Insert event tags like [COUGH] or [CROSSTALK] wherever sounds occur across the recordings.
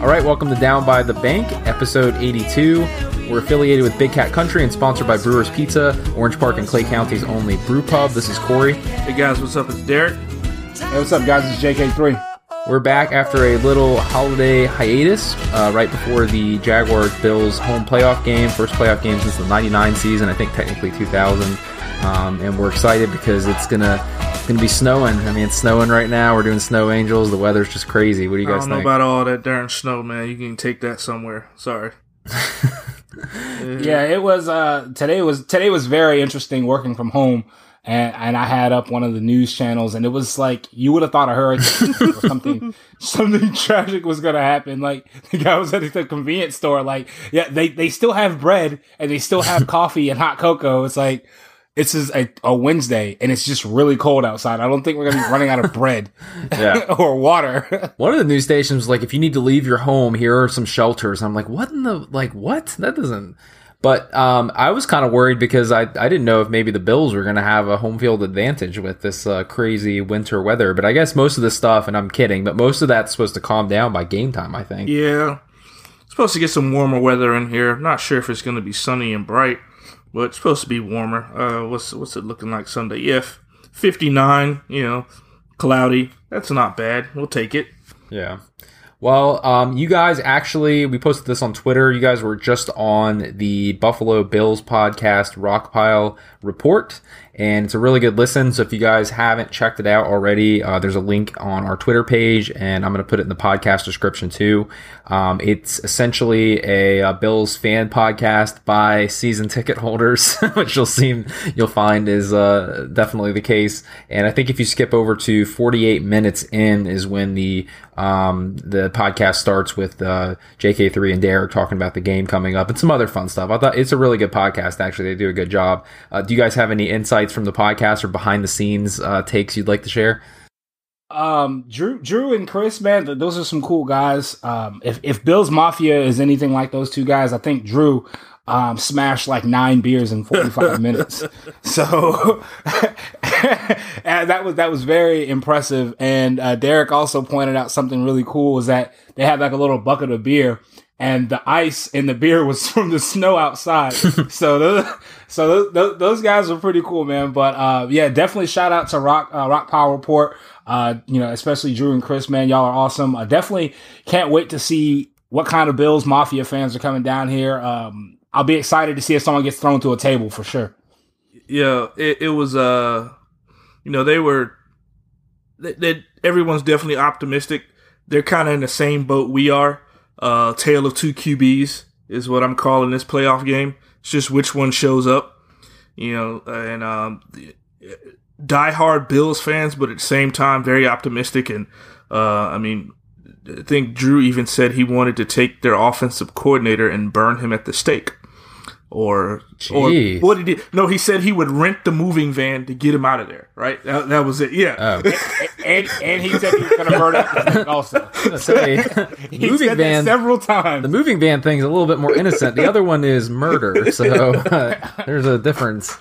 All right, welcome to Down by the Bank, episode 82. We're affiliated with Big Cat Country and sponsored by Brewers Pizza, Orange Park and Clay County's only brew pub. This is Corey. Hey guys, what's up? It's Derek. Hey, what's up, guys? It's JK3. We're back after a little holiday hiatus, uh, right before the Jaguars Bills home playoff game, first playoff game since the '99 season. I think technically 2000, um, and we're excited because it's gonna it's gonna be snowing. I mean, it's snowing right now. We're doing snow angels. The weather's just crazy. What do you I guys don't know think? about all that darn snow, man. You can take that somewhere. Sorry. [LAUGHS] Yeah, it was. Uh, today was today was very interesting working from home, and and I had up one of the news channels, and it was like you would have thought a hurricane or something [LAUGHS] something tragic was gonna happen. Like the guy was at the convenience store, like yeah, they they still have bread and they still have [LAUGHS] coffee and hot cocoa. It's like. It's just a, a Wednesday and it's just really cold outside. I don't think we're gonna be running out of [LAUGHS] bread [LAUGHS] or water. One of the news stations was like, if you need to leave your home, here are some shelters. I'm like, what in the like what? That doesn't. But um, I was kind of worried because I, I didn't know if maybe the Bills were going to have a home field advantage with this uh, crazy winter weather. But I guess most of this stuff, and I'm kidding, but most of that's supposed to calm down by game time. I think. Yeah. Supposed to get some warmer weather in here. Not sure if it's going to be sunny and bright, but it's supposed to be warmer. Uh, what's what's it looking like Sunday? Yeah, 59. You know, cloudy. That's not bad. We'll take it. Yeah. Well, um, you guys actually, we posted this on Twitter. You guys were just on the Buffalo Bills podcast Rockpile Report, and it's a really good listen. So if you guys haven't checked it out already, uh, there's a link on our Twitter page, and I'm going to put it in the podcast description too. Um, it's essentially a, uh Bills fan podcast by season ticket holders, [LAUGHS] which you'll seem you'll find is uh, definitely the case. And I think if you skip over to 48 minutes in, is when the um, the podcast starts with uh, JK3 and Derek talking about the game coming up and some other fun stuff. I thought it's a really good podcast. Actually, they do a good job. Uh, do you guys have any insights from the podcast or behind the scenes uh, takes you'd like to share? Um, Drew, Drew and Chris, man, th- those are some cool guys. Um, if if Bill's Mafia is anything like those two guys, I think Drew um smashed like nine beers in forty five [LAUGHS] minutes. So [LAUGHS] that was that was very impressive. And uh, Derek also pointed out something really cool was that they had like a little bucket of beer. And the ice in the beer was [LAUGHS] from the snow outside, [LAUGHS] so those, so those, those guys were pretty cool, man. But uh, yeah, definitely shout out to Rock uh, Rockpile Report. Uh, you know, especially Drew and Chris, man, y'all are awesome. I definitely can't wait to see what kind of Bills Mafia fans are coming down here. Um, I'll be excited to see if someone gets thrown to a table for sure. Yeah, it, it was. Uh, you know, they were. They, they, everyone's definitely optimistic. They're kind of in the same boat we are. Uh, tale of two QBs is what I'm calling this playoff game. It's just which one shows up. You know, and um, diehard Bills fans, but at the same time very optimistic. And uh, I mean, I think Drew even said he wanted to take their offensive coordinator and burn him at the stake. Or, or what he did? No, he said he would rent the moving van to get him out of there. Right? That, that was it. Yeah. Oh, and and he said he was going to murder up [LAUGHS] also. say, [LAUGHS] He [LAUGHS] moving said that van. several times. The moving van thing is a little bit more innocent. The other one is murder, so uh, there's a difference.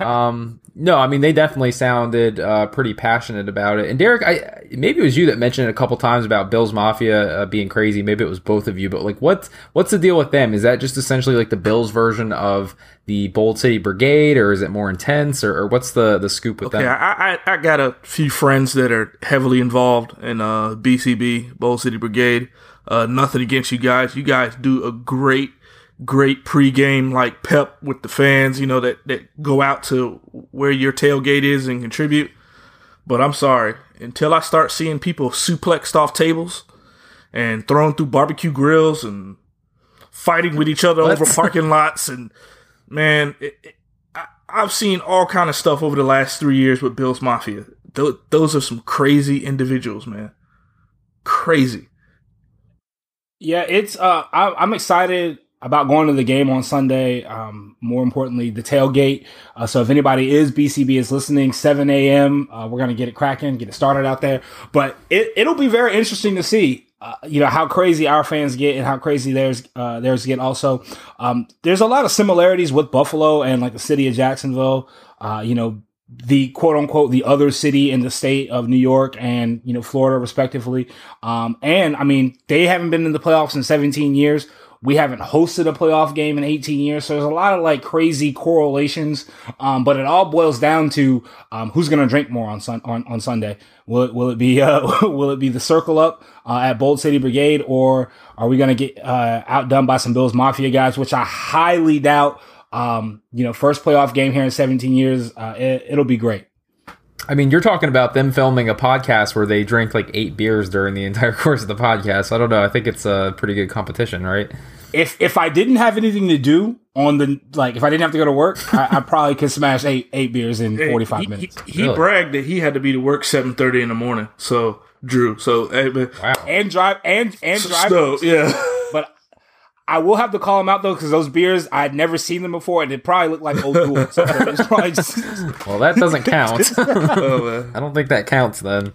Um, no, I mean they definitely sounded uh, pretty passionate about it. And Derek, I maybe it was you that mentioned it a couple times about Bill's Mafia uh, being crazy. Maybe it was both of you, but like, what what's the deal with them? Is that just essentially like the Bills version of the Bold City Brigade, or is it more intense, or, or what's the the scoop with Yeah, them? I, I I got a few friends that are heavily involved in uh, BCB, Bold City Brigade. Uh, nothing against you guys. You guys do a great, great pregame like pep with the fans. You know that that go out to where your tailgate is and contribute. But I'm sorry, until I start seeing people suplexed off tables and thrown through barbecue grills and fighting with each other over parking lots and man, it, it, I, I've seen all kind of stuff over the last three years with Bill's Mafia. Th- those are some crazy individuals, man. Crazy. Yeah, it's uh I, I'm excited about going to the game on Sunday. Um, more importantly, the tailgate. Uh, so if anybody is BCB is listening, 7 a.m. Uh, we're gonna get it cracking, get it started out there. But it it'll be very interesting to see. Uh, you know how crazy our fans get and how crazy theirs uh, theirs get. Also, um, there's a lot of similarities with Buffalo and like the city of Jacksonville. Uh, you know, the quote unquote the other city in the state of New York and you know Florida respectively. Um, and I mean they haven't been in the playoffs in 17 years. We haven't hosted a playoff game in 18 years, so there's a lot of like crazy correlations. Um, but it all boils down to um, who's going to drink more on, sun- on on Sunday. Will it will it be [LAUGHS] uh, will it be the circle up uh, at Bold City Brigade, or are we going to get uh, outdone by some Bills Mafia guys, which I highly doubt. Um, you know, first playoff game here in 17 years, uh, it, it'll be great. I mean, you're talking about them filming a podcast where they drink like eight beers during the entire [LAUGHS] course of the podcast. I don't know. I think it's a pretty good competition, right? If if I didn't have anything to do on the like, if I didn't have to go to work, I, I probably could smash eight eight beers in [LAUGHS] 45 he, minutes. He, he Really? bragged that he had to be to work seven thirty in the morning. So Drew, so hey, Wow. and drive and and drive. so yeah, But [LAUGHS] I will have to call them out though because those beers I had never seen them before, and it probably looked like O'Doul. so just [LAUGHS] Well, that doesn't count. [LAUGHS] oh I don't think that counts then.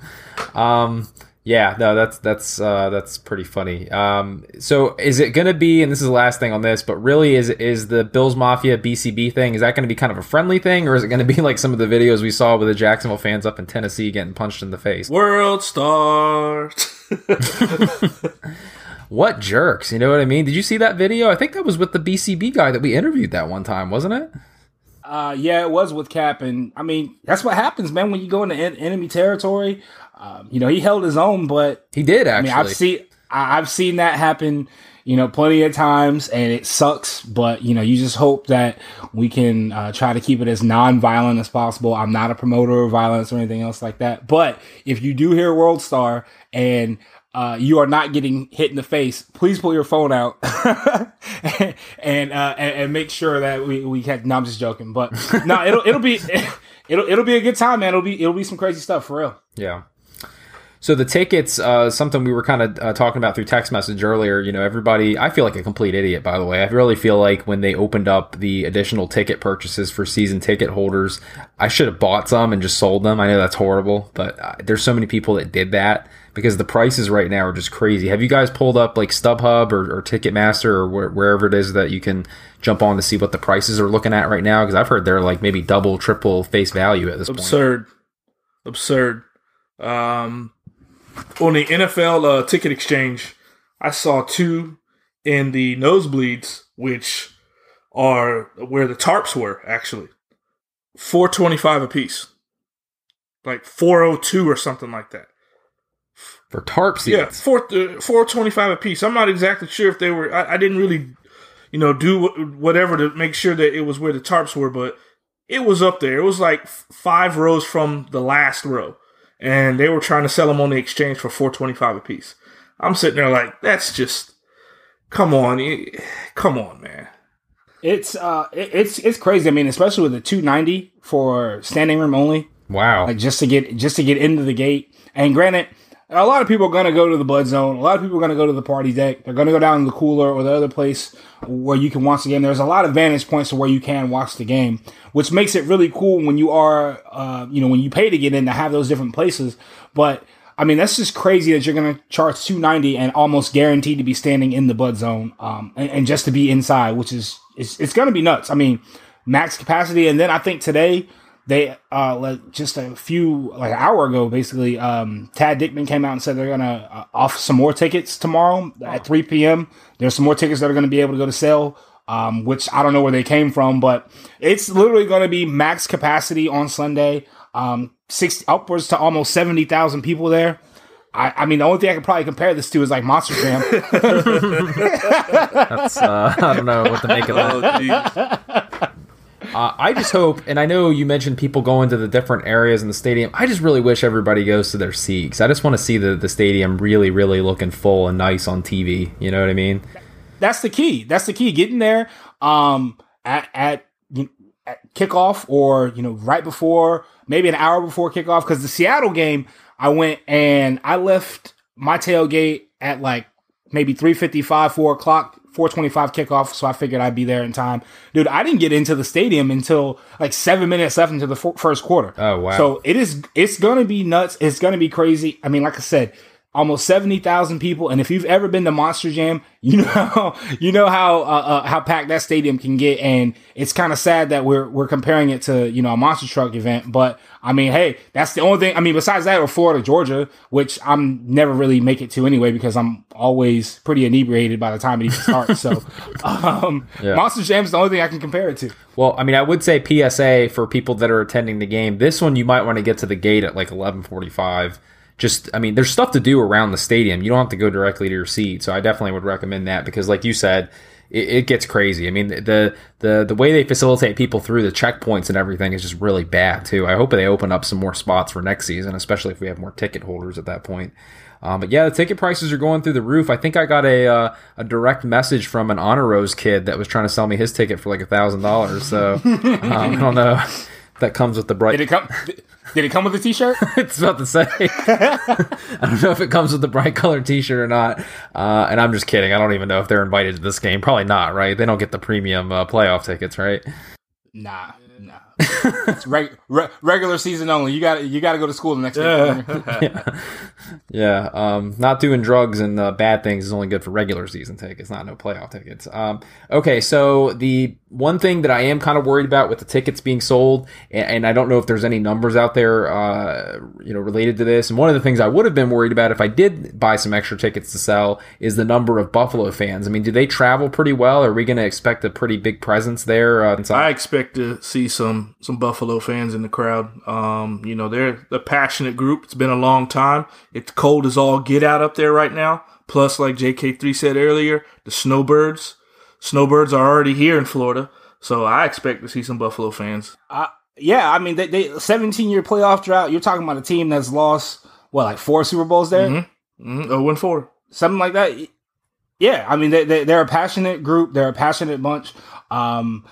Um, yeah, no, that's that's uh, that's pretty funny. Um, so is it going to be? And this is the last thing on this, but really, is is the Bills Mafia BCB thing? Is that going to be kind of a friendly thing, or is it going to be [LAUGHS] like some of the videos we saw with the Jacksonville fans up in Tennessee getting punched in the face? world stars. What jerks? You know what I mean? Did you see that video? I think that was with the BCB guy that we interviewed that one time, wasn't it? Uh, yeah, it was with Cap, and I mean that's what happens, man. When you go into en- enemy territory, um, you know he held his own, but He did I mean I've seen I- I've seen that happen, you know, plenty of times, and it sucks. But you know, you just hope that we can uh, try to keep it as non-violent as possible. I'm not a promoter of violence or anything else like that, but if you do hear World Star and uh, you are not getting hit in the face, please pull your phone out [LAUGHS] and, uh, and and make sure that we we can. No, I'm just joking, but [LAUGHS] no, it'll it'll be [LAUGHS] it'll it'll be a good time, man. It'll be it'll be some crazy stuff for real. Yeah. So the tickets, uh, something we were kind of uh, talking about through text message earlier. You know, everybody. I feel like a complete idiot, by the way. I really feel like when they opened up the additional ticket purchases for season ticket holders, I should have bought some and just sold them. I know that's horrible, but uh, there's so many people that did that because the prices right now are just crazy. Have you guys pulled up like StubHub or, or Ticketmaster or where, wherever it is that you can jump on to see what the prices are looking at right now? Because I've heard they're like maybe double, triple face value at this point. absurd, absurd. Um, on the NFL uh, ticket exchange, I saw two in the nosebleeds, which are where the tarps were actually four twenty five a piece, like four oh two or something like that. For tarp seats. Yeah, four uh, four twenty five a piece. I'm not exactly sure if they were. I, I didn't really, you know, do wh- whatever to make sure that it was where the tarps were, but it was up there. It was like f- five rows from the last row, and they were trying to sell them on the exchange for four twenty five a piece. I'm sitting there like, that's just, come on, come on, man. It's uh, it, it's it's crazy. I mean, especially with the 290 for standing room only, Wow. like just to get just to get into the gate. And granted, a lot of people are gonna go to the bud zone. A lot of people are gonna go to the party deck. They're gonna go down to the cooler or the other place where you can watch the game. There's a lot of vantage points to where you can watch the game, which makes it really cool when you are, uh, you know, when you pay to get in to have those different places. But I mean, that's just crazy that you're going to charge 290 and almost guaranteed to be standing in the bud zone, um, and, and just to be inside, which is it's, it's going to be nuts. I mean, max capacity, and then I think today they uh like just a few like an hour ago, basically, um, Tad Dickman came out and said they're going to uh, offer some more tickets tomorrow at 3 p.m. There's some more tickets that are going to be able to go to sale. Um, which I don't know where they came from, but it's literally going to be max capacity on Sunday. Um, six upwards to almost seventy thousand people there. I, I mean, the only thing I could probably compare this to is like Monster Jam. [LAUGHS] That's uh, I don't know what to make of that. Oh, geez. Uh, I just hope, and I know you mentioned people going to the different areas in the stadium. I just really wish everybody goes to their seats. I just want to see the, the stadium really, really looking full and nice on TV. You know what I mean? That's the key. That's the key. Getting there um, at at, you at kickoff or you know right before, maybe an hour before kickoff. Because the Seattle game, I went and I left my tailgate at like maybe three fifty five, four o'clock. 425 kickoff, so I figured I'd be there in time. Dude, I didn't get into the stadium until like seven minutes left into the f- first quarter. Oh, wow. So it is, it's gonna be nuts. It's gonna be crazy. I mean, like I said, almost 70,000 people. And if you've ever been to Monster Jam, [LAUGHS] you know, you know how, uh, uh, how packed that stadium can get. And it's kind of sad that we're, we're comparing it to, you know, a monster truck event. But I mean, hey, that's the only thing. I mean, besides that or Florida, Georgia, which I'm never really make it to anyway, because I'm always pretty inebriated by the time it even starts. so, [LAUGHS] um, yeah. Monster Jam is the only thing I can compare it to. Well, I mean, I would say PSA for people that are attending the game. This one, you might want to get to the gate at like 1145 just I mean, there's stuff to do around the stadium. You don't have to go directly to your seat. So I definitely would recommend that because, like you said, it, it, gets crazy. I mean, the the the way they facilitate people through the checkpoints and everything is just really bad too. I hope they open up some more spots for next season, especially if we have more ticket holders at that point. Um, but yeah, the ticket prices are going through the roof. I think I got a uh, a direct message from an honor rose kid that was trying to sell me his ticket for like a thousand dollars. So [LAUGHS] um, I don't know. That comes with the bright. Did it come? [LAUGHS] Did it come with a T-shirt? it's about to say. [LAUGHS] I don't know if it comes with the bright colored T-shirt or not. Uh, and I'm just kidding. I don't even know if they're invited to this game. Probably not, right? They don't get the premium uh, playoff tickets, right? Nah. It's reg- re- regular season only. You got you got to go to school the next day. [LAUGHS] [LAUGHS] yeah, yeah. Um, not doing drugs and uh, bad things is only good for regular season tickets, not no playoff tickets. Um, okay, so the one thing that I am kind of worried about with the tickets being sold, and, and I don't know if there's any numbers out there, uh, you know, related to this. And one of the things I would have been worried about if I did buy some extra tickets to sell is the number of Buffalo fans. I mean, do they travel pretty well? Are we going to expect a pretty big presence there? Uh, I expect to see some some Buffalo fans in the crowd. Um, you know, they're a passionate group. It's been a long time. It's cold as all get out up there right now. Plus, like JK3 said earlier, the snowbirds Snowbirds are already here in Florida, so I expect to see some Buffalo fans. Uh, yeah, I mean, they, they 17 year playoff drought. You're talking about a team that's lost what like four Super Bowls there. Mm-hmm. Mm-hmm. Oh, four, something like that. Yeah, I mean, they, they they're a passionate group. They're a passionate bunch. Um,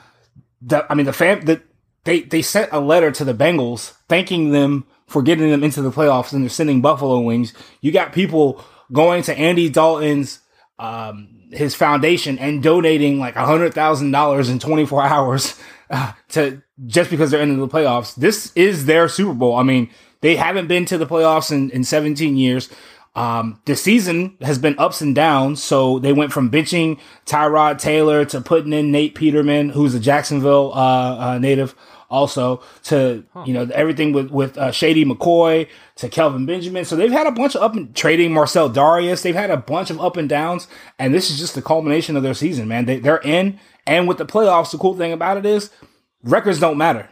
the, I mean, the fan the, they they sent a letter to the Bengals thanking them for getting them into the playoffs, and they're sending Buffalo wings. You got people going to Andy Dalton's um, his foundation and donating like a hundred thousand dollars in 24 [LAUGHS] hours uh, to just because they're in the playoffs. This is their Super Bowl. I mean, they haven't been to the playoffs in, in 17 years. Um, the season has been ups and downs. So they went from benching Tyrod Taylor to putting in Nate Peterman, who's a Jacksonville uh, uh, native, also to huh. you know everything with with uh, Shady McCoy to Kelvin Benjamin. So they've had a bunch of up and trading Marcell Dareus. They've had a bunch of up and downs, and this is just the culmination of their season, man. They they're in, and with the playoffs, the cool thing about it is records don't matter.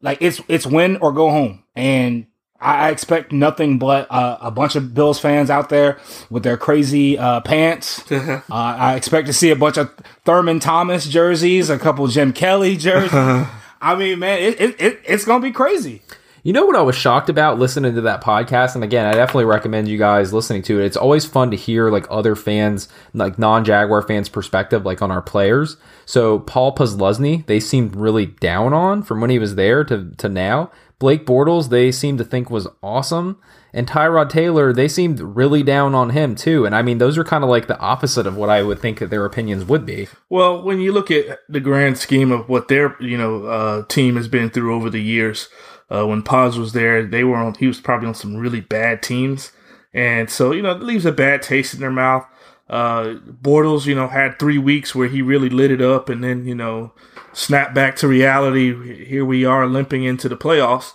Like it's it's win or go home, and I expect nothing but uh, a bunch of Bills fans out there with their crazy uh, pants. [LAUGHS] uh, I expect to see a bunch of Thurman Thomas jerseys, a couple Jim Kelly jerseys. [LAUGHS] I mean, man, it, it, it it's gonna be crazy. You know what I was shocked about listening to that podcast, and again, I definitely recommend you guys listening to it. It's always fun to hear like other fans, like non-Jaguar fans' perspective, like on our players. So Paul Posluszny, they seemed really down on from when he was there to to now. Blake Bortles, they seem to think was awesome. And Tyrod Taylor, they seemed really down on him too. And I mean, those are kind of like the opposite of what I would think that their opinions would be. Well, when you look at the grand scheme of what their you know uh, team has been through over the years, uh, when Poz was there, they were on. He was probably on some really bad teams, and so you know it leaves a bad taste in their mouth. Uh, Bortles, you know, had three weeks where he really lit it up, and then you know, snap back to reality. Here we are limping into the playoffs.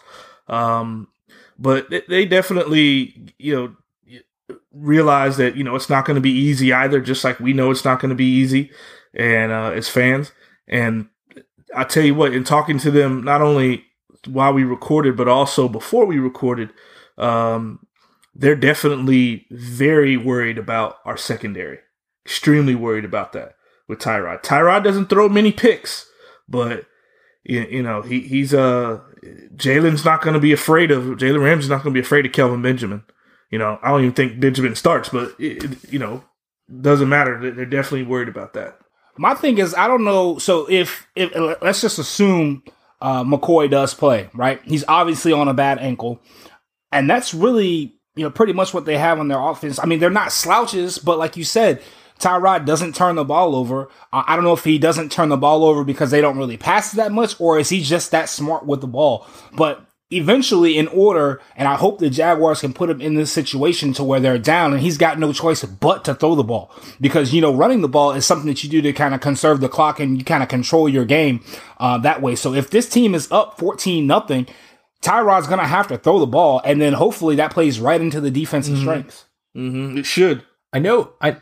Um, but they definitely, you know, realize that you know it's not going to be easy either. Just like we know it's not going to be easy, and uh, as fans, and I tell you what, in talking to them, not only while we recorded, but also before we recorded, um, they're definitely very worried about our secondary. Extremely worried about that with Tyrod. Tyrod doesn't throw many picks, but you, you know he he's uh Jalen's not going to be afraid of Jalen Ramsey's not going to be afraid of Kelvin Benjamin. You know, I don't even think Benjamin starts, but it, you know, doesn't matter. They're definitely worried about that. My thing is, I don't know. So if if let's just assume uh, McCoy does play, right? He's obviously on a bad ankle, and that's really you know pretty much what they have on their offense. I mean, they're not slouches, but like you said, Tyrod doesn't turn the ball over. Uh, I don't know if he doesn't turn the ball over because they don't really pass that much, or is he just that smart with the ball? But eventually in order, and I hope the Jaguars can put him in this situation to where they're down and he's got no choice but to throw the ball. Because, you know, running the ball is something that you do to kind of conserve the clock and you kind of control your game uh, that way. So if this team is up 14 nothing, Tyrod's going to have to throw the ball and then hopefully that plays right into the defensive mm-hmm. strengths. Mm-hmm. It should. I know. I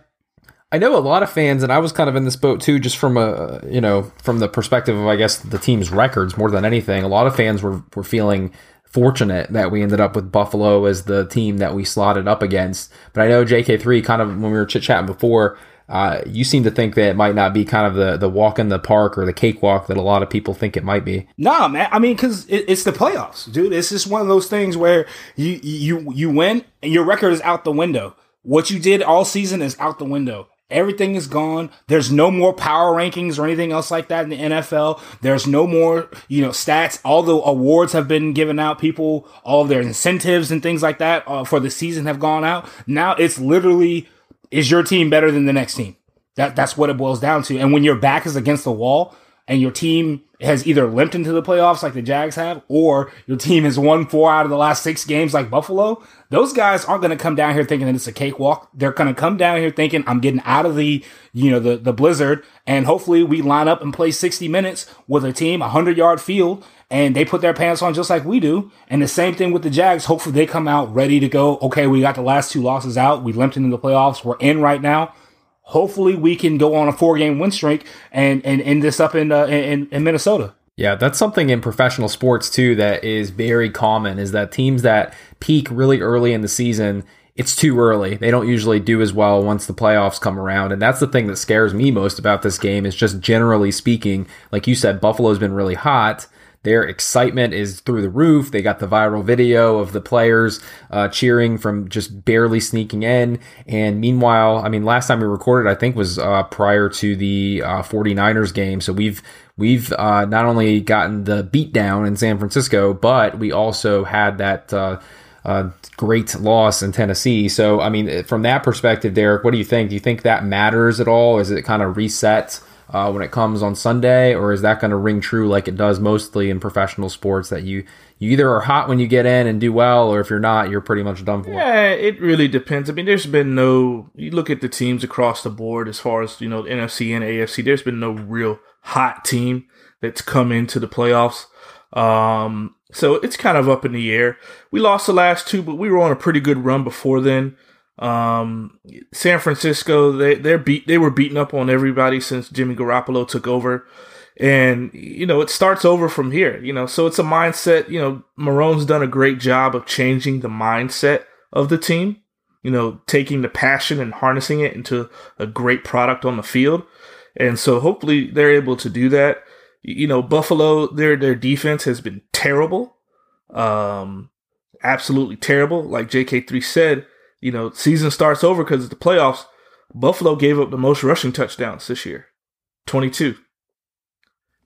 I know a lot of fans, and I was kind of in this boat too, just from a you know from the perspective of I guess the team's records more than anything. A lot of fans were were feeling fortunate that we ended up with Buffalo as the team that we slotted up against. But I know JK3 kind of when we were chit chatting before, uh, you seem to think that it might not be kind of the the walk in the park or the cakewalk that a lot of people think it might be. Nah, man. I mean, because it, it's the playoffs, dude. It's just one of those things where you you you win and your record is out the window. What you did all season is out the window. Everything is gone. There's no more power rankings or anything else like that in the NFL. There's no more, you know, stats. All the awards have been given out. People, all of their incentives and things like that uh, for the season have gone out. Now it's literally, is your team better than the next team? That that's what it boils down to. And when your back is against the wall and your team has either limped into the playoffs like the Jags have, or your team has won four out of the last six games like Buffalo, those guys aren't going to come down here thinking that it's a cakewalk. They're going to come down here thinking I'm getting out of the, you know, the, the blizzard and hopefully we line up and play 60 minutes with a team, a hundred yard field and they put their pants on just like we do. And the same thing with the Jags. Hopefully they come out ready to go. Okay. We got the last two losses out. We limped into the playoffs. We're in right now hopefully we can go on a four game win streak and, and end this up in, uh, in, in Minnesota. Yeah, that's something in professional sports too that is very common is that teams that peak really early in the season, it's too early. They don't usually do as well once the playoffs come around. And that's the thing that scares me most about this game is just generally speaking, like you said, Buffalo's been really hot. Their excitement is through the roof. They got the viral video of the players uh, cheering from just barely sneaking in. And meanwhile, I mean, last time we recorded, I think was uh, prior to the uh, 49ers game. So we've we've uh, not only gotten the beatdown in San Francisco, but we also had that. Uh, uh, great loss in Tennessee. So, I mean, from that perspective, Derek, what do you think? Do you think that matters at all? Is it kind of reset uh, when it comes on Sunday, or is that going to ring true like it does mostly in professional sports that you you either are hot when you get in and do well, or if you're not, you're pretty much done for. Yeah, it really depends. I mean, there's been no. You look at the teams across the board as far as you know, NFC and AFC. There's been no real hot team that's come into the playoffs. Um, so it's kind of up in the air. We lost the last two, but we were on a pretty good run before then. Um, San Francisco, they they're beat they were beating up on everybody since Jimmy Garoppolo took over. And, you know, it starts over from here, you know, so it's a mindset, you know, Marrone's done a great job of changing the mindset of the team, you know, taking the passion and harnessing it into a great product on the field. And so hopefully they're able to do that. You know, Buffalo, their their defense has been terrible. Um absolutely terrible. Like JK3 said, you know, season starts over because it's the playoffs. Buffalo gave up the most rushing touchdowns this year, 22.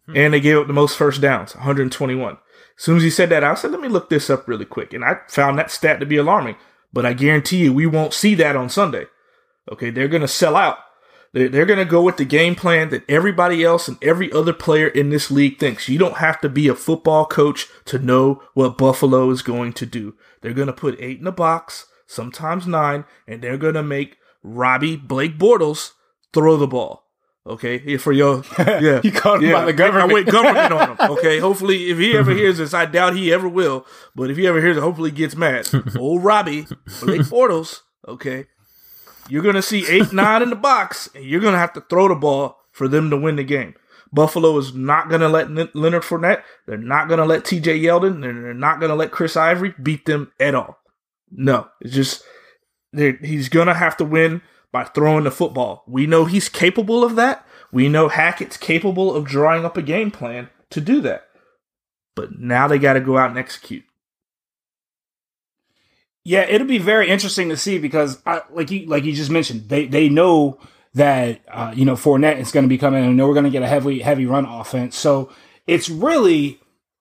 Hmm. And they gave up the most first downs, 121. As soon as he said that, I said, let me look this up really quick. And I found that stat to be alarming. But I guarantee you, we won't see that on Sunday. Okay, they're going to sell out. They're, they're going to go with the game plan that everybody else and every other player in this league thinks. You don't have to be a football coach to know what Buffalo is going to do. They're going to put eight in the box sometimes nine, and they're gonna make Robbie Blake Bortles throw the ball. Okay, for your [LAUGHS] yeah, you called him yeah. by the government. I went government on him. [LAUGHS] Okay, hopefully, if he ever hears this, I doubt he ever will. But if he ever hears it, hopefully, he gets mad. [LAUGHS] Old Robbie Blake Bortles. Okay, you're gonna see eight nine in the box, and you're gonna have to throw the ball for them to win the game. Buffalo is not going to let Leonard Fournette. They're not going to let TJ Yeldon. They're not going to let Chris Ivory beat them at all. No, it's just he's gonna have to win by throwing the football. We know he's capable of that. We know Hackett's capable of drawing up a game plan to do that. But now they got to go out and execute. Yeah, it'll be very interesting to see because, I, like you like you just mentioned, they they know that uh, you know Fournette is going to be coming, and know we're going to get a heavy heavy run offense. So it's really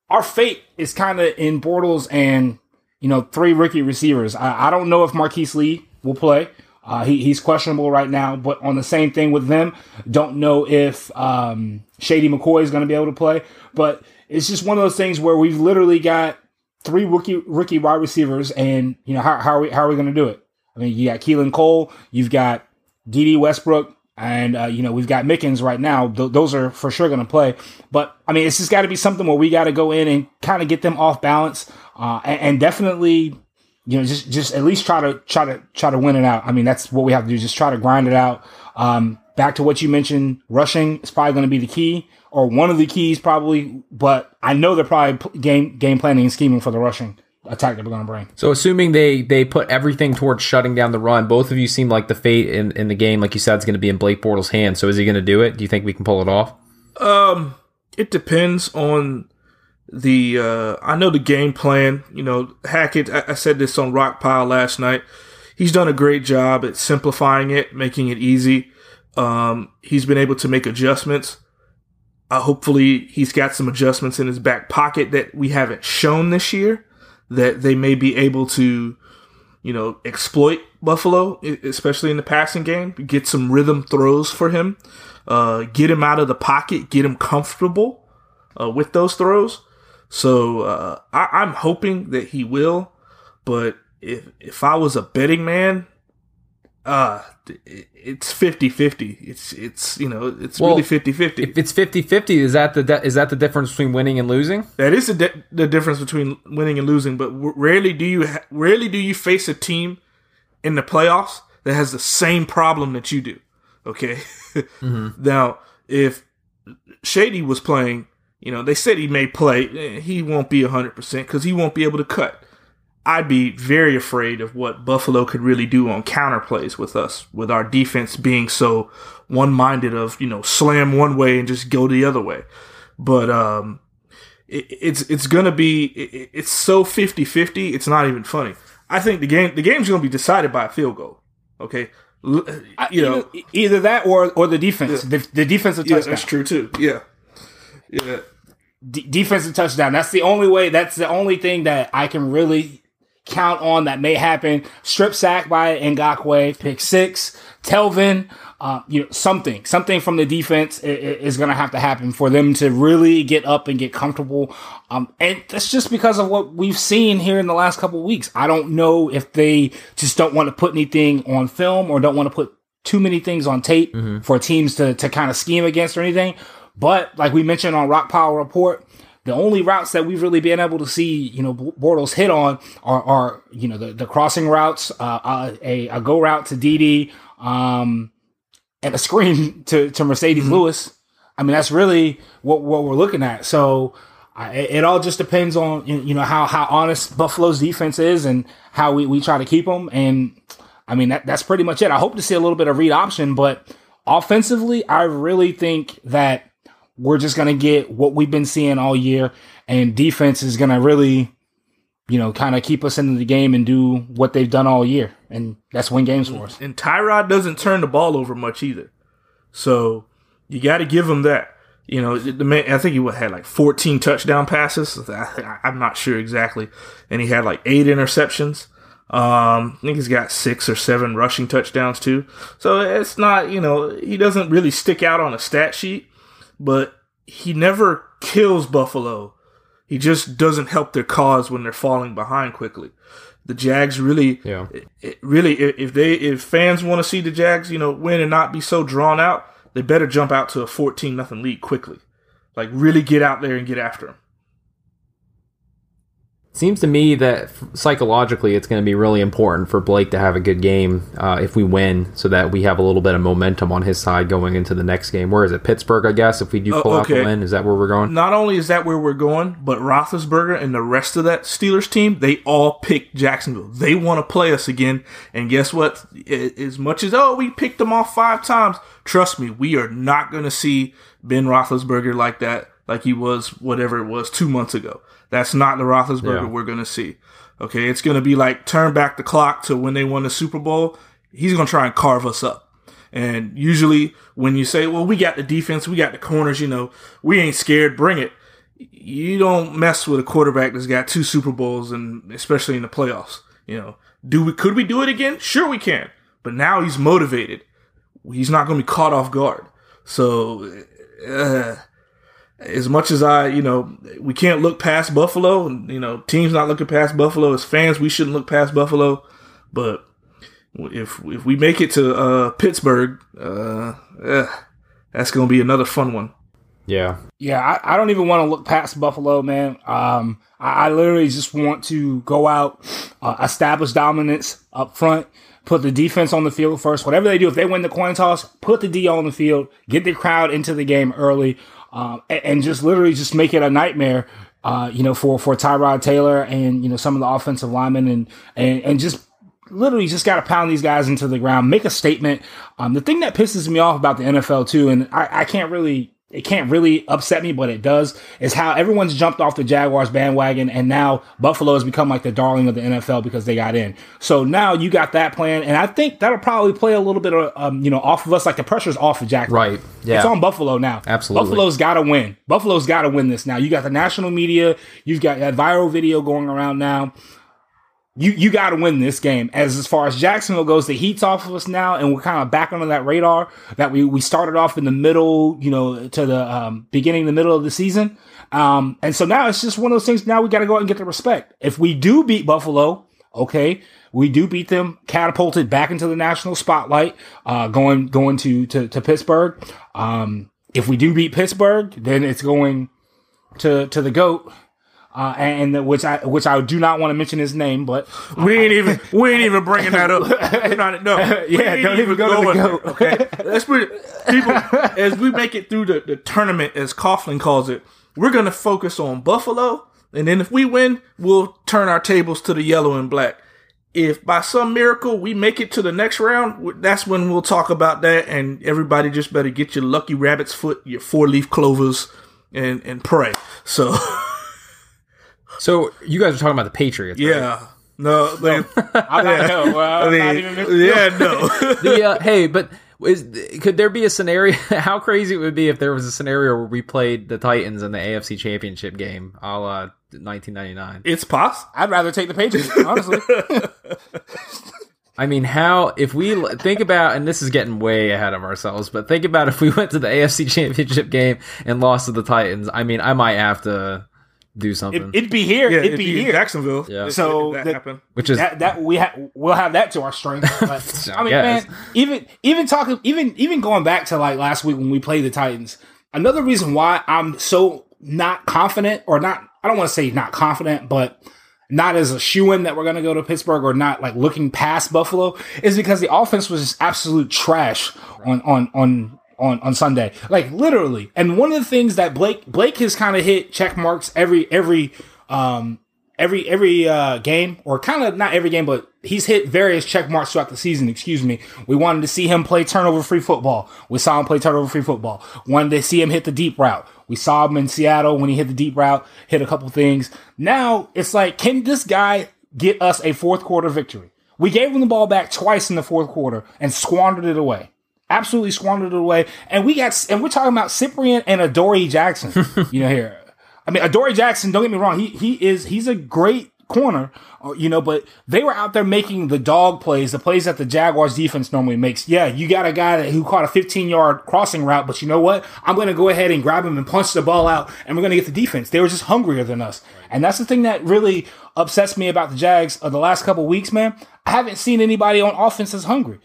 our fate is kind of in Bortles and you know, three rookie receivers. I, I don't know if Marquise Lee will play. Uh, he, he's questionable right now, but on the same thing with them, don't know if um, Shady McCoy is going to be able to play. But it's just one of those things where we've literally got three rookie rookie wide receivers, and you know how, how are we how are we going to do it? I mean, you got Keelan Cole, you've got Dede Westbrook, and uh, you know we've got Mickens right now. Th- those are for sure going to play. But I mean, it's just got to be something where we got to go in and kind of get them off balance, uh, and, and, definitely, you know, just just at least try to try to try to win it out. I mean, that's what we have to do. Just try to grind it out. Um, back to what you mentioned, rushing is probably going to be the key or one of the keys probably. But I know they're probably game game planning and scheming for the rushing attack that we're going to bring. So assuming they they put everything towards shutting down the run, both of you seem like the fate in, in the game, like you said, is going to be in Blake Bortles' hands. So is he going to do it? Do you think we can pull it off? Um, it depends on the. Uh, I know the game plan. You know, Hackett. I, I said this on Rockpile last night. He's done a great job at simplifying it, making it easy. Um, he's been able to make adjustments. Uh, hopefully, he's got some adjustments in his back pocket that we haven't shown this year that they may be able to, you know, exploit Buffalo, especially in the passing game. Get some rhythm throws for him, uh, get him out of the pocket, get him comfortable uh, with those throws. So uh, I, am hoping that he will, but if if I was a betting man, uh it's 50-50 it's it's you know it's well, really 50-50 if it's 50-50 is that the de- is that the difference between winning and losing? That is the, de- the difference between winning and losing but rarely do you ha- rarely do you face a team in the playoffs that has the same problem that you do okay? [LAUGHS] Mm-hmm. now if shady was playing you know they said he may play eh, he won't be 100% because he won't be able to cut I'd be very afraid of what Buffalo could really do on counter plays with us, with our defense being so one minded of, you know, slam one way and just go the other way. But, um, it, it's, it's gonna be, it, it's so 50 50, it's not even funny. I think the game, the game's gonna be decided by a field goal. Okay. You know, either, either that or, or the defense, yeah. the, the defensive touchdown. Yeah, that's true too. Yeah. Yeah. D- defensive touchdown. That's the only way. That's the only thing that I can really count on that may happen. Strip sack by Ngakoue, pick six, Telvin, uh, you know, something, something from the defense is, going to have to happen for them to really get up and get comfortable. Um, and that's just because of what we've seen here in the last couple weeks. I don't know if they just don't want to put anything on film or don't want to put too many things on tape mm-hmm. for teams to, to kind of scheme against or anything. But like we mentioned on Rockpile Report, the only routes that we've really been able to see, you know, Bortles hit on are, are you know, the, the crossing routes, uh, uh a, a go route to Dede, um, and a screen [LAUGHS] to, to Marcedes mm-hmm. Lewis. I mean, that's really what, what we're looking at. So I, it all just depends on, you know, how, how honest Buffalo's defense is and how we, we try to keep them. And I mean, that, that's pretty much it. I hope to see a little bit of read option, but offensively, I really think that we're just going to get what we've been seeing all year, and defense is going to really, you know, kind of keep us into the game and do what they've done all year, and that's win games for us. And Tyrod doesn't turn the ball over much either, so you got to give him that. You know, the man, I think he had like 14 touchdown passes. I, am not sure exactly, and he had like eight interceptions. Um, I think he's got six or seven rushing touchdowns too. So it's not, you know, he doesn't really stick out on a stat sheet but he never kills Buffalo. He just doesn't help their cause when they're falling behind quickly. The Jags really, yeah. It, really, if they if fans want to see the Jags, you know, win and not be so drawn out, they better jump out to a fourteen nothing lead quickly. Like really get out there and get after them seems to me that psychologically it's going to be really important for Blake to have a good game uh, if we win, so that we have a little bit of momentum on his side going into the next game. Where is it? Pittsburgh, I guess. If we do uh, pull uh, okay. out the win, is that where we're going? Not only is that where we're going, but Roethlisberger and the rest of that Steelers team, they all picked Jacksonville. They want to play us again, and guess what? As much as oh, we picked them off five times, trust me, we are not going to see Ben Roethlisberger like that, like he was whatever it was two months ago. That's not the Roethlisberger yeah. we're going to see. Okay, it's going to be like turn back the clock to when they won the Super Bowl. He's going to try and carve us up. And usually, when you say, "Well, we got the defense, we got the corners," you know, we ain't scared. Bring it. You don't mess with a quarterback that's got two Super Bowls, and especially in the playoffs. You know, do we? Could we do it again? Sure, we can. But now he's motivated. He's not going to be caught off guard. So, uh, as much as I, you know, we can't look past Buffalo. You know, teams not looking past Buffalo. As fans, we shouldn't look past Buffalo. But if if we make it to uh, Pittsburgh, uh, eh, that's going to be another fun one. Yeah. Yeah, I, I don't even want to look past Buffalo, man. Um, I, I literally just want to go out, uh, establish dominance up front, put the defense on the field first. Whatever they do, if they win the coin toss, put the D on the field, get the crowd into the game early, um, and, and just literally just make it a nightmare. Uh, you know, for for Tyrod Taylor and you know some of the offensive linemen, and and and just literally just got to pound these guys into the ground, make a statement. Um, the thing that pisses me off about the NFL too, and I, I can't really it can't really upset me, but it does, is how everyone's jumped off the Jaguars bandwagon and now Buffalo has become like the darling of the NFL because they got in. So now you got that plan, and I think that'll probably play a little bit of, um, you know, off of us, like the pressure's off of Jacksonville. Right. Yeah. It's on Buffalo now. Absolutely. Buffalo's got to win. Buffalo's got to win this now. You got the national media. You've got that viral video going around now you you got to win this game. As as far as Jacksonville goes, the heat's off of us now, and we're kind of back under that radar that we we started off in the middle, you know, to the um, beginning, the middle of the season. Um, and so now it's just one of those things. Now we got to go out and get the respect. If we do beat Buffalo, okay, we do beat them, catapulted back into the national spotlight, uh, going going to to, to Pittsburgh. Um, if we do beat Pittsburgh, then it's going to to the goat uh, and which I which I do not want to mention his name, but we ain't even we ain't even bringing that up. Not, no, [LAUGHS] yeah, don't even go to the. Okay, people [LAUGHS] as we make it through the, the tournament, as Coughlin calls it. We're gonna focus on Buffalo, and then if we win, we'll turn our tables to the yellow and black. If by some miracle we make it to the next round, that's when we'll talk about that. And everybody just better get your lucky rabbit's foot, your four leaf clovers, and and pray. So. [LAUGHS] So you guys are talking about the Patriots. Yeah. Right? No, [LAUGHS] like, I don't know. Well, I mean, yeah, no. [LAUGHS] the, uh, hey, but is, could there be a scenario? [LAUGHS] How crazy it would be if there was a scenario where we played the Titans in the AFC Championship game, a la 1999? It's possible. I'd rather take the Patriots, honestly. I mean, how if we think about, and this is getting way ahead of ourselves, but think about if we went to the AFC Championship game and lost to the Titans. I mean, I might have to do something. It, would be here. Yeah, it'd, be, be here, Jacksonville. Yeah. So that, that, happen. Which is that, that we ha- we'll have that to our strength. [LAUGHS] But, I mean, guess. man, even even talking, even even going back to like last week when we played the Titans. Another reason why I'm so not confident, or not, I don't want to say not confident, but not as a shoe in that we're going to go to Pittsburgh or not like looking past Buffalo is because the offense was just absolute trash on on on on, on Sunday. Like literally. And one of the things that Blake Blake has kind of hit check marks every every um every every uh game or kind of not every game but he's hit various check marks throughout the season, excuse me. We wanted to see him play turnover free football. We saw him play turnover free football. Wanted to see him hit the deep route. We saw him in Seattle when he hit the deep route, hit a couple things. Now it's like can this guy get us a fourth quarter victory? We gave him the ball back twice in the fourth quarter and squandered it away absolutely squandered it away. And we got, and we're talking about Cyprien and Adoree Jackson, [LAUGHS] you know, here. I mean, Adoree Jackson, don't get me wrong. He, he is, he's a great corner, uh, you know, but they were out there making the dog plays, the plays that the Jaguars defense normally makes. Yeah, you got a guy that, who caught a 15 yard crossing route, but you know what? I'm going to go ahead and grab him and punch the ball out, and we're going to get the defense. They were just hungrier than us. And that's the thing that really upsets me about the Jags of the last couple weeks, man. I haven't seen anybody on offense as hungry.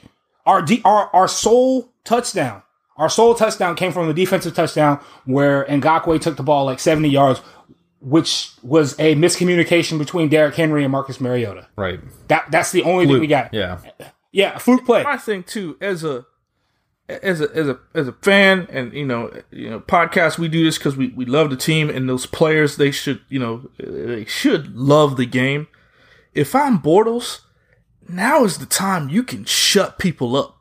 Our, de- our, our sole touchdown, our sole touchdown came from a defensive touchdown where Ngakoue took the ball like 70 yards, which was a miscommunication between Derrick Henry and Marcus Mariota. right. That that's the only thing we got. Yeah. Yeah, fluke play. I think too, as a as a as a as a fan, and you know, you know, podcast, we do this because we we love the team and those players. They should, you know, they should love the game. If I'm Bortles, now is the time you can shut people up.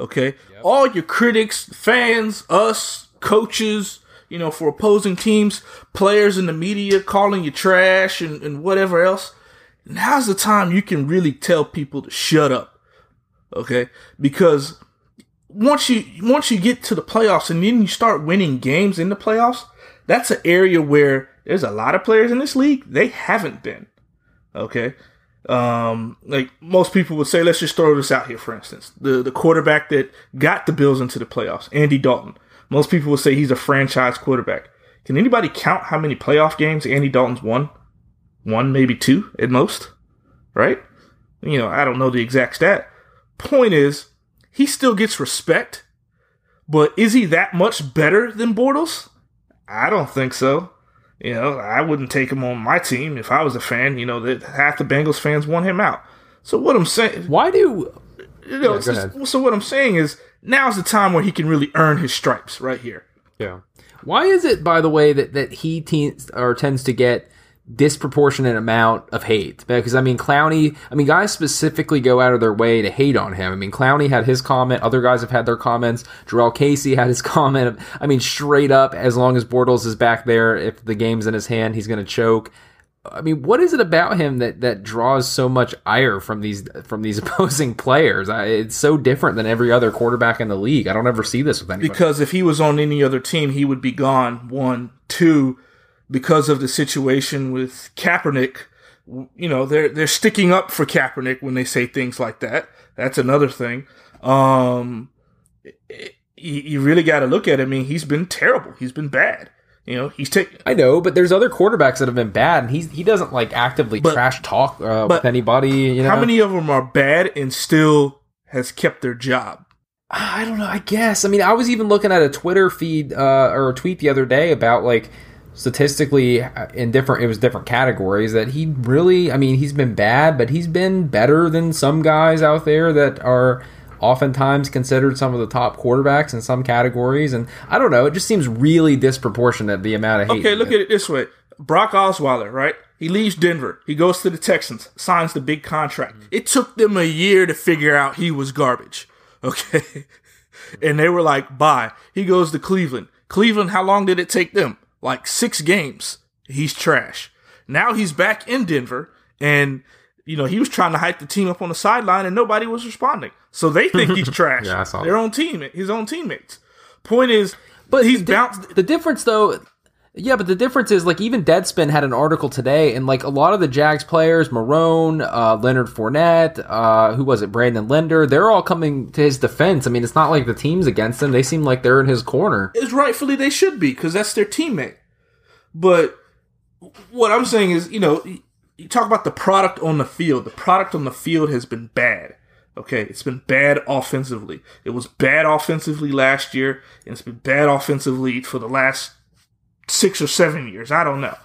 Okay, all your critics, fans, us, coaches, you know, for opposing teams, players in the media calling you trash and, and whatever else. Now's the time you can really tell people to shut up. Okay, because once you once you get to the playoffs and then you start winning games in the playoffs, that's an area where there's a lot of players in this league they haven't been. Okay, um, like most people would say, let's just throw this out here. For instance, the the quarterback that got the Bills into the playoffs, Andy Dalton. Most people would say he's a franchise quarterback. Can anybody count how many playoff games Andy Dalton's won? One, maybe two at most, right? You know, I don't know the exact stat. Point is, he still gets respect, but is he that much better than Bortles? I don't think so. You know, I wouldn't take him on my team if I was a fan. You know, that half the Bengals fans want him out. So what I'm saying, Why do you know, Yeah, go so, so what I'm saying is now's the time where he can really earn his stripes right here. Yeah. Why is it, by the way, that that he teens or tends to get disproportionate amount of hate? Because I mean, Clowney. I mean, guys specifically go out of their way to hate on him. I mean, Clowney had his comment. Other guys have had their comments. Jurrell Casey had his [LAUGHS] comment. I mean, straight up, as long as Bortles is back there, if the game's in his hand, he's going to choke. I mean, what is it about him that, that draws so much ire from these from these [LAUGHS] opposing players? I, it's so different than every other quarterback in the league. I don't ever see this with anybody. Because if he was on any other team, he would be gone. One, two, because of the situation with Kaepernick. You know, they're they're sticking up for Kaepernick when they say things like that. That's another thing. Um, it- you, really got to look at. It. I mean, he's been terrible. He's been bad. You know, he's taking. I know, but there's other quarterbacks that have been bad, and he's he doesn't like actively But- trash talk uh, with anybody. You know, How many of them are bad and still has kept their job? I don't know. I guess. I mean, I was even looking at a Twitter feed uh, or a tweet the other day about like statistically uh, in different. It was different categories that he really. I mean, he's been bad, but he's been better than some guys out there that are oftentimes considered some of the top quarterbacks in some categories. And I don't know. It just seems really disproportionate the amount of hate. Okay, look at it this way. Brock Osweiler, right? He leaves Denver. He goes to the Texans, signs the big contract. It took them a year to figure out he was garbage. [LAUGHS] Okay. and they were like, bye. He goes to Cleveland. Cleveland, how long did it take them? Like six games. He's trash. Now he's back in Denver and you know, he was trying to hype the team up on the sideline and nobody was responding. So they think he's [LAUGHS] trash. Yeah, I saw Their own team, his own teammates. Point is, But he's the, bounced The difference, though, yeah, but the difference is like even Deadspin had an article today, and like a lot of the Jags players, Marrone, uh, Leonard Fournette, uh, who was it, Brandon Linder, they're all coming to his defense. I mean, it's not like the team's against him; they seem like they're in his corner. is rightfully they should be because that's their teammate. But what I'm saying is, you know, you talk about the product on the field. The product on the field has been bad. Okay, it's been bad offensively. It was bad offensively last year, and it's been bad offensively for the last six or seven years. I don't know.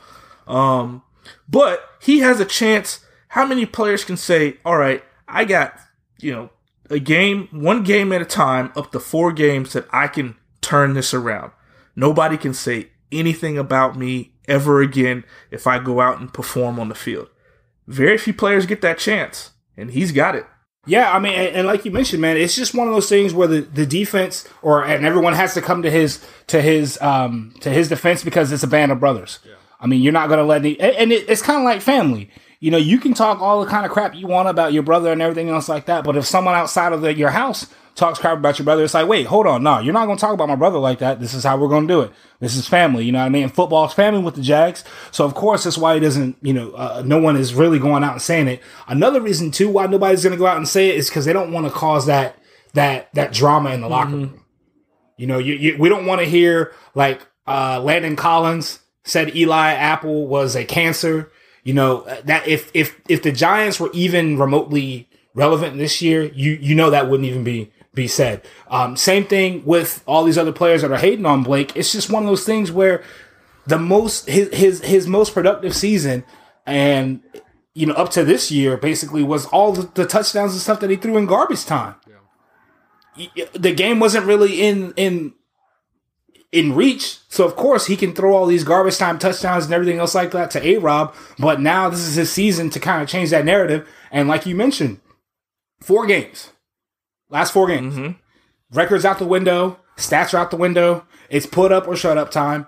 Um, but he has a chance. How many players can say, "All right, I got you know a game, one game at a time, up to four games that I can turn this around." Nobody can say anything about me ever again if I go out and perform on the field. Very few players get that chance, and he's got it. Yeah, I mean, and, and like you mentioned, man, it's just one of those things where the, the defense or and everyone has to come to his to his um to his defense because it's a band of brothers. I mean, you're not gonna let any, and and it, it's kind of like family. You know, you can talk all the kind of crap you want about your brother and everything else like that, but if someone outside of the, your house talks crap about your brother, it's like, wait, hold on, no, you're not gonna talk about my brother like that. This is how we're gonna do it. This is family. You know what I mean? Football's family with the Jags, so of course that's why he doesn't. You know, uh, no one is really going out and saying it. Another reason too why nobody's gonna go out and say it is because they don't want to cause that that that drama in the locker room. You know, you, you we don't want to hear like uh, Landon Collins said Eli Apple was a cancer. You know that if if if the Giants were even remotely relevant this year, you you know that wouldn't even be be said. Um, same thing with all these other players that are hating on Blake. It's just one of those things where the most his his his most productive season and you know up to this year basically was all the, the touchdowns and stuff that he threw in garbage time. Y- y- The game wasn't really in in in reach, so of course he can throw all these garbage time touchdowns and everything else like that to A Rob. But now this is his season to kind of change that narrative. And like you mentioned, four games, last four games, mm-hmm. records out the window, stats are out the window. It's put up or shut up time.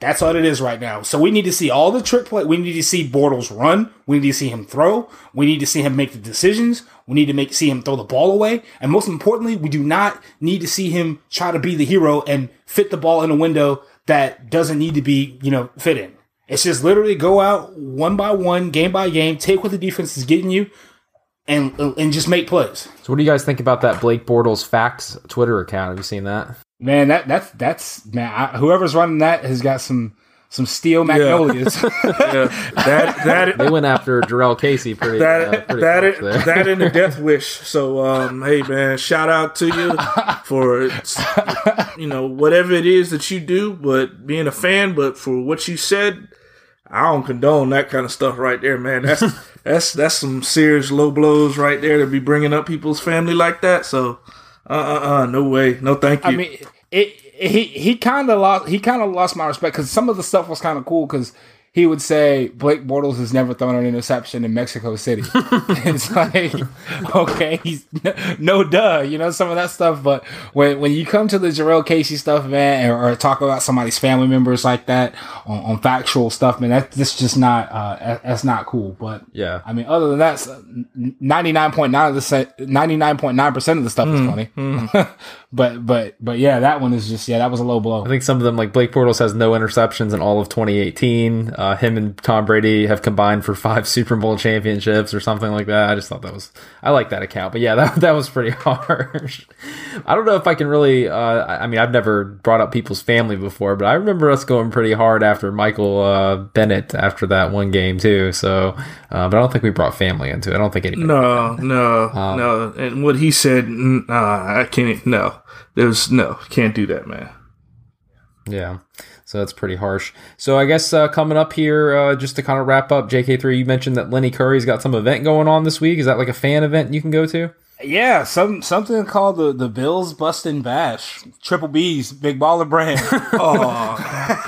That's all it is right now. So we need to see all the trick play. We need to see Bortles run. We need to see him throw. We need to see him make the decisions. We need to make see him throw the ball away. And most importantly, we do not need to see him try to be the hero and fit the ball in a window that doesn't need to be, you know, fit in. It's just literally go out one by one, game by game, take what the defense is getting you, and and just make plays. So, what do you guys think about that Blake Bortles facts Twitter account? Have you seen that? Man, that that's that's man. I, whoever's running that has got some some steel magnolias. [LAUGHS] Yeah, that that They went after Jurrell Casey pretty, that uh, pretty that much there. that in the death wish. So um, hey man, shout out to you for you know whatever it is that you do, but being a fan. But for what you said, I don't condone that kind of stuff right there, man. That's that's that's some serious low blows right there to be bringing up people's family like that. So uh uh uh, no way, no thank you. I mean, it, he he kind of lost he kind of lost my respect because some of the stuff was kind of cool because he would say Blake Bortles has never thrown an interception in Mexico City. [LAUGHS] [LAUGHS] it's like okay, he's no duh, you know some of that stuff. But when when you come to the Jurrell Casey stuff, man, or, or talk about somebody's family members like that on, on factual stuff, man, that, that's just not uh, that's not cool. But Yeah. I mean, other than that, ninety nine point nine of the ninety nine point nine percent of the stuff is funny. [LAUGHS] but but but yeah, that one is just yeah, that was a low blow. I think some of them, like Blake Bortles, has no interceptions in all of 2018. Uh, him and Tom Brady have combined for five [LAUGHS] Super Bowl championships or something like that. I just thought that was, I like that account. But yeah, [LAUGHS] that, that was pretty [LAUGHS] harsh. I don't know if I can really, uh, I I mean, I've never brought up people's family before, but I remember us going pretty hard after Michael uh, Bennett after that one game too. So, uh, but I don't think we brought family into it. I don't think anybody. No, no, Um, no. And what he said, uh, I can't. No, there's no, can't do that, man. Yeah. So that's pretty harsh. So I guess uh, coming up here, uh, just to kind of wrap up, JK3, you mentioned that Lenny Curry's got some event going on this week. Is that like a fan event you can go to? Yeah, some something called the the Bills Bustin' Bash, Triple B's Big Baller Brand. [LAUGHS] Oh,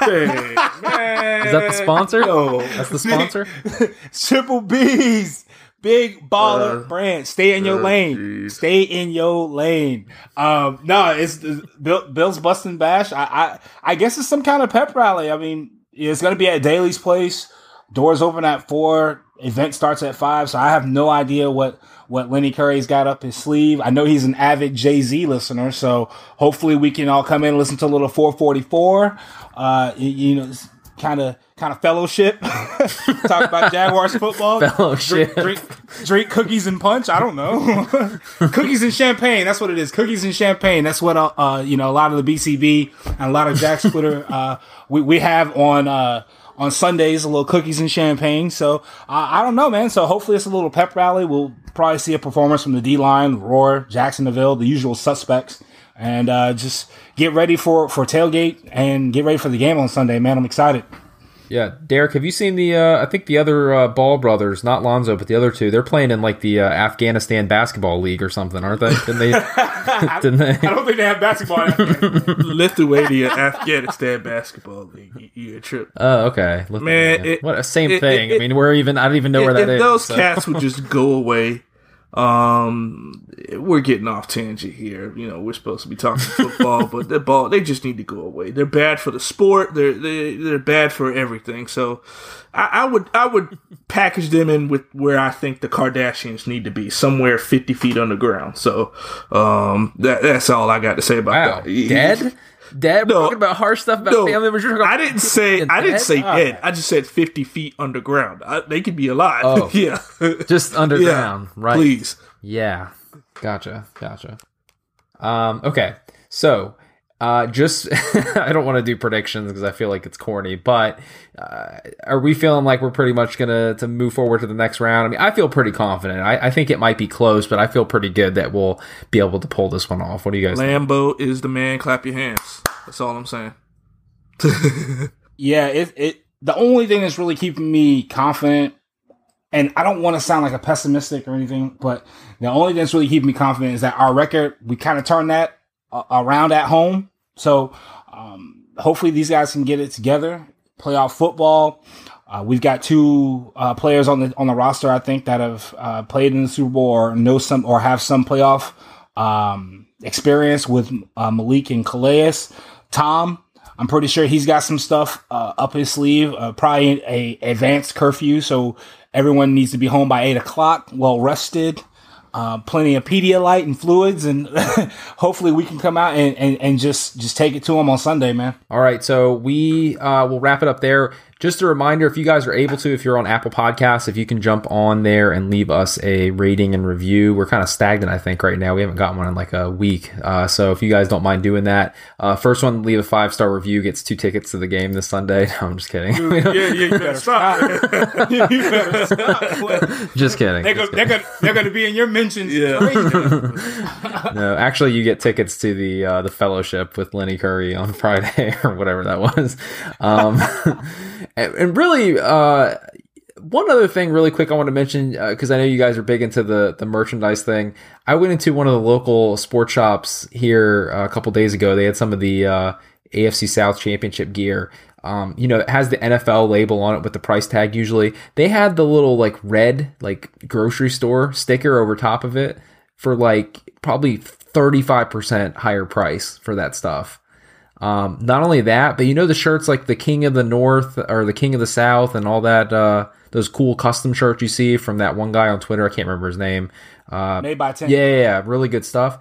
hey, man. [LAUGHS] Is that the sponsor? No. That's the sponsor? [LAUGHS] Triple B's Big Baller Uh, Brand. Stay in your uh, lane. jeez. Stay in your lane. Um, no, it's the Bill, Bills Bustin' Bash. I, I I guess it's some kind of pep rally. I mean, it's gonna be at Daily's Place. Doors open at four. Event starts at five. So I have no idea what what Lenny Curry's got up his sleeve. I know he's an avid Jay Z listener, so hopefully we can all come in and listen to a little 444. Uh, you, you know, kind of kind of fellowship. [LAUGHS] Talk about Jaguars football. Fellowship. Drink, drink, drink cookies and punch. I don't know. [LAUGHS] cookies and champagne. That's what it is. Cookies and champagne. That's what uh, uh you know a lot of the BCB and a lot of Jack's Twitter [LAUGHS] uh we we have on uh on Sundays a little cookies and champagne. So uh, I don't know, man. So hopefully it's a little pep rally. We'll probably see a performance from the D line, Roar, Jacksonville, the usual suspects. And uh, just get ready for, for tailgate and get ready for the game on Sunday, man. I'm excited. Yeah. Derek, have you seen the, uh, I think the other uh, Ball brothers, not Lonzo, but the other two, they're playing in like the uh, Afghanistan basketball league or something, aren't they? Didn't they? [LAUGHS] didn't they? I don't think they have basketball. [LAUGHS] Lithuania, Afghanistan basketball league. You, you a trip. Oh, okay. Look- Man, it- what a same it- thing. it- I mean, we're even. I don't even know where if that is. those so- cats would just go away, um, we're getting off tangent here. You know, we're supposed to be talking football, [LAUGHS] but the ball they just need to go away. They're bad for the sport. They're they, they're bad for everything. So, I, I would I would package them in with where I think the Kardashians need to be, somewhere fifty feet underground. So, um, that that's all I got to say about Wow, that. dead, dead. No. We're talking about harsh stuff about No, family members. You're I didn't say being I didn't dead? say All dead. right. I just said fifty feet underground. I, they could be alive. Oh. [LAUGHS] yeah. just underground, right? Please. Yeah, gotcha, gotcha. Um, okay, so uh, just [LAUGHS] I don't want to do predictions because I feel like it's corny, but uh, are we feeling like we're pretty much gonna to move forward to the next round? I mean, I feel pretty confident. I, I think it might be close, but I feel pretty good that we'll be able to pull this one off. What do you guys? think? Lambo is the man. Clap your hands. That's all I'm saying. [LAUGHS] Yeah, it it the only thing that's really keeping me confident, and I don't want to sound like a pessimistic or anything, but the only thing that's really keeping me confident is that our record we kind of turned that uh, around at home. So um, hopefully these guys can get it together. Playoff football. Uh, we've got two uh, players on the on the roster, I think, that have uh, played in the Super Bowl or know some or have some playoff um, experience with uh, Malik and Calais. Tom, I'm pretty sure he's got some stuff uh, up his sleeve. Uh, probably a advanced curfew, so everyone needs to be home by eight o'clock, well rested. Uh, plenty of Pedialyte and fluids, and [LAUGHS] hopefully we can come out and, and, and just just take it to him on Sunday, man. All right, so we uh, will wrap it up there. Just a reminder if you guys are able to, if you're on Apple Podcasts, if you can jump on there and leave us a rating and review. We're kind of stagnant, I think, right now. We haven't gotten one in like a week. Uh, so if you guys don't mind doing that, uh, first one, leave a five star review, gets two tickets to the game this Sunday. [LAUGHS] No, I'm just kidding. yeah, yeah, you better stop. [LAUGHS] you better stop. just kidding. They're, just go, they're, gonna, they're gonna be in your mentions. Yeah. [LAUGHS] No, actually, you get tickets to the uh, the fellowship with Lenny Curry on Friday or whatever that was. Um, and, and really, uh, one other thing, really quick, I want to mention because I know you guys are big into the the merchandise thing. I went into one of the local sports shops here uh, a couple days ago. They had some of the uh, AFC South Championship gear. Um, you know, it has the NFL label on it with the price tag. Usually, they had the little like red like grocery store sticker over top of it for like probably 35% higher price for that stuff. Um, not only that, but you know the shirts like the King of the North or the King of the South and all that uh, those cool custom shirts you see from that one guy on Twitter. I can't remember his name. Uh, Made by ten. yeah, yeah, yeah, really good stuff.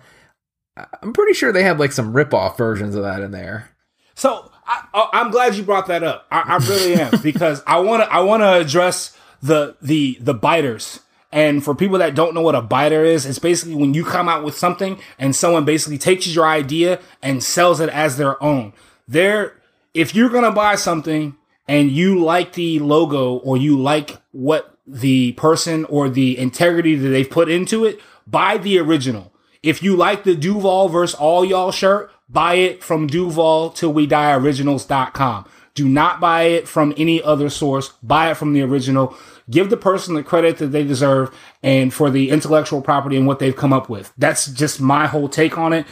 I'm pretty sure they had like some rip off versions of that in there. So I, I- I'm glad you brought that up. I, I really am [LAUGHS] because I want to. I want to address the the the biters. And for people that don't know what a biter is, it's basically when you come out with something and someone basically takes your idea and sells it as their own. There, if you're gonna buy something and you like the logo or you like what the person or the integrity that they've put into it, buy the original. If you like the Duval versus all y'all shirt, buy it from Duval till we die originals.com. Do not buy it from any other source. Buy it from the original. Give the person the credit that they deserve and for the intellectual property and what they've come up with. That's just my whole take on it.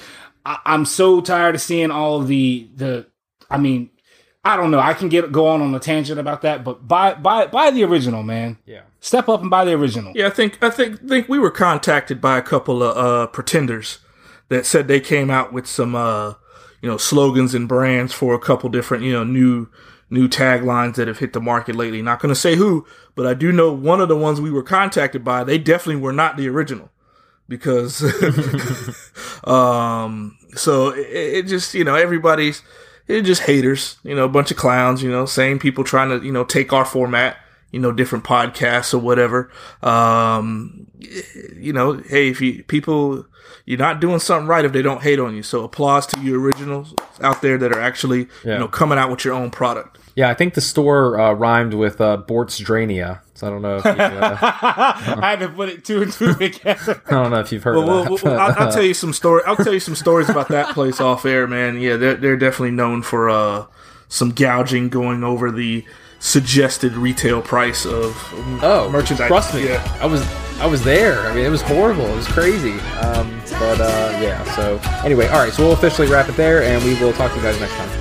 I, I'm so tired of seeing all of the, the, I mean, I don't know. I can get go on on a tangent about that, but buy buy buy the original, man. Yeah. Step up and buy the original. Yeah, I think I think think we were contacted by a couple of uh, pretenders that said they came out with some uh, you know slogans and brands for a couple different you know new new taglines that have hit the market lately. Not going to say who, but I do know one of the ones we were contacted by. They definitely were not the original because [LAUGHS] um so it, it just you know everybody's it just haters you know a bunch of clowns you know same people trying to you know take our format you know different podcasts or whatever um you know hey if you people you're not doing something right if they don't hate on you so applause to you originals out there that are actually Yeah. you know coming out with your own product Yeah, I think the store uh, rhymed with uh, Bortsdrania. So I don't know. If you, uh, [LAUGHS] I had to put it two and two [LAUGHS] together. I don't know if you've heard Well, of well, that. well, I'll, I'll tell you some story. I'll tell you some stories about that place off air, man. Yeah, they're they're definitely known for uh, some gouging going over the suggested retail price of Oh, merchandise. Trust me, Yeah. I was I was there. I mean, it was horrible. It was crazy. Um, but uh, yeah. So anyway, all right. So we'll officially wrap it there, and we will talk to you guys next time.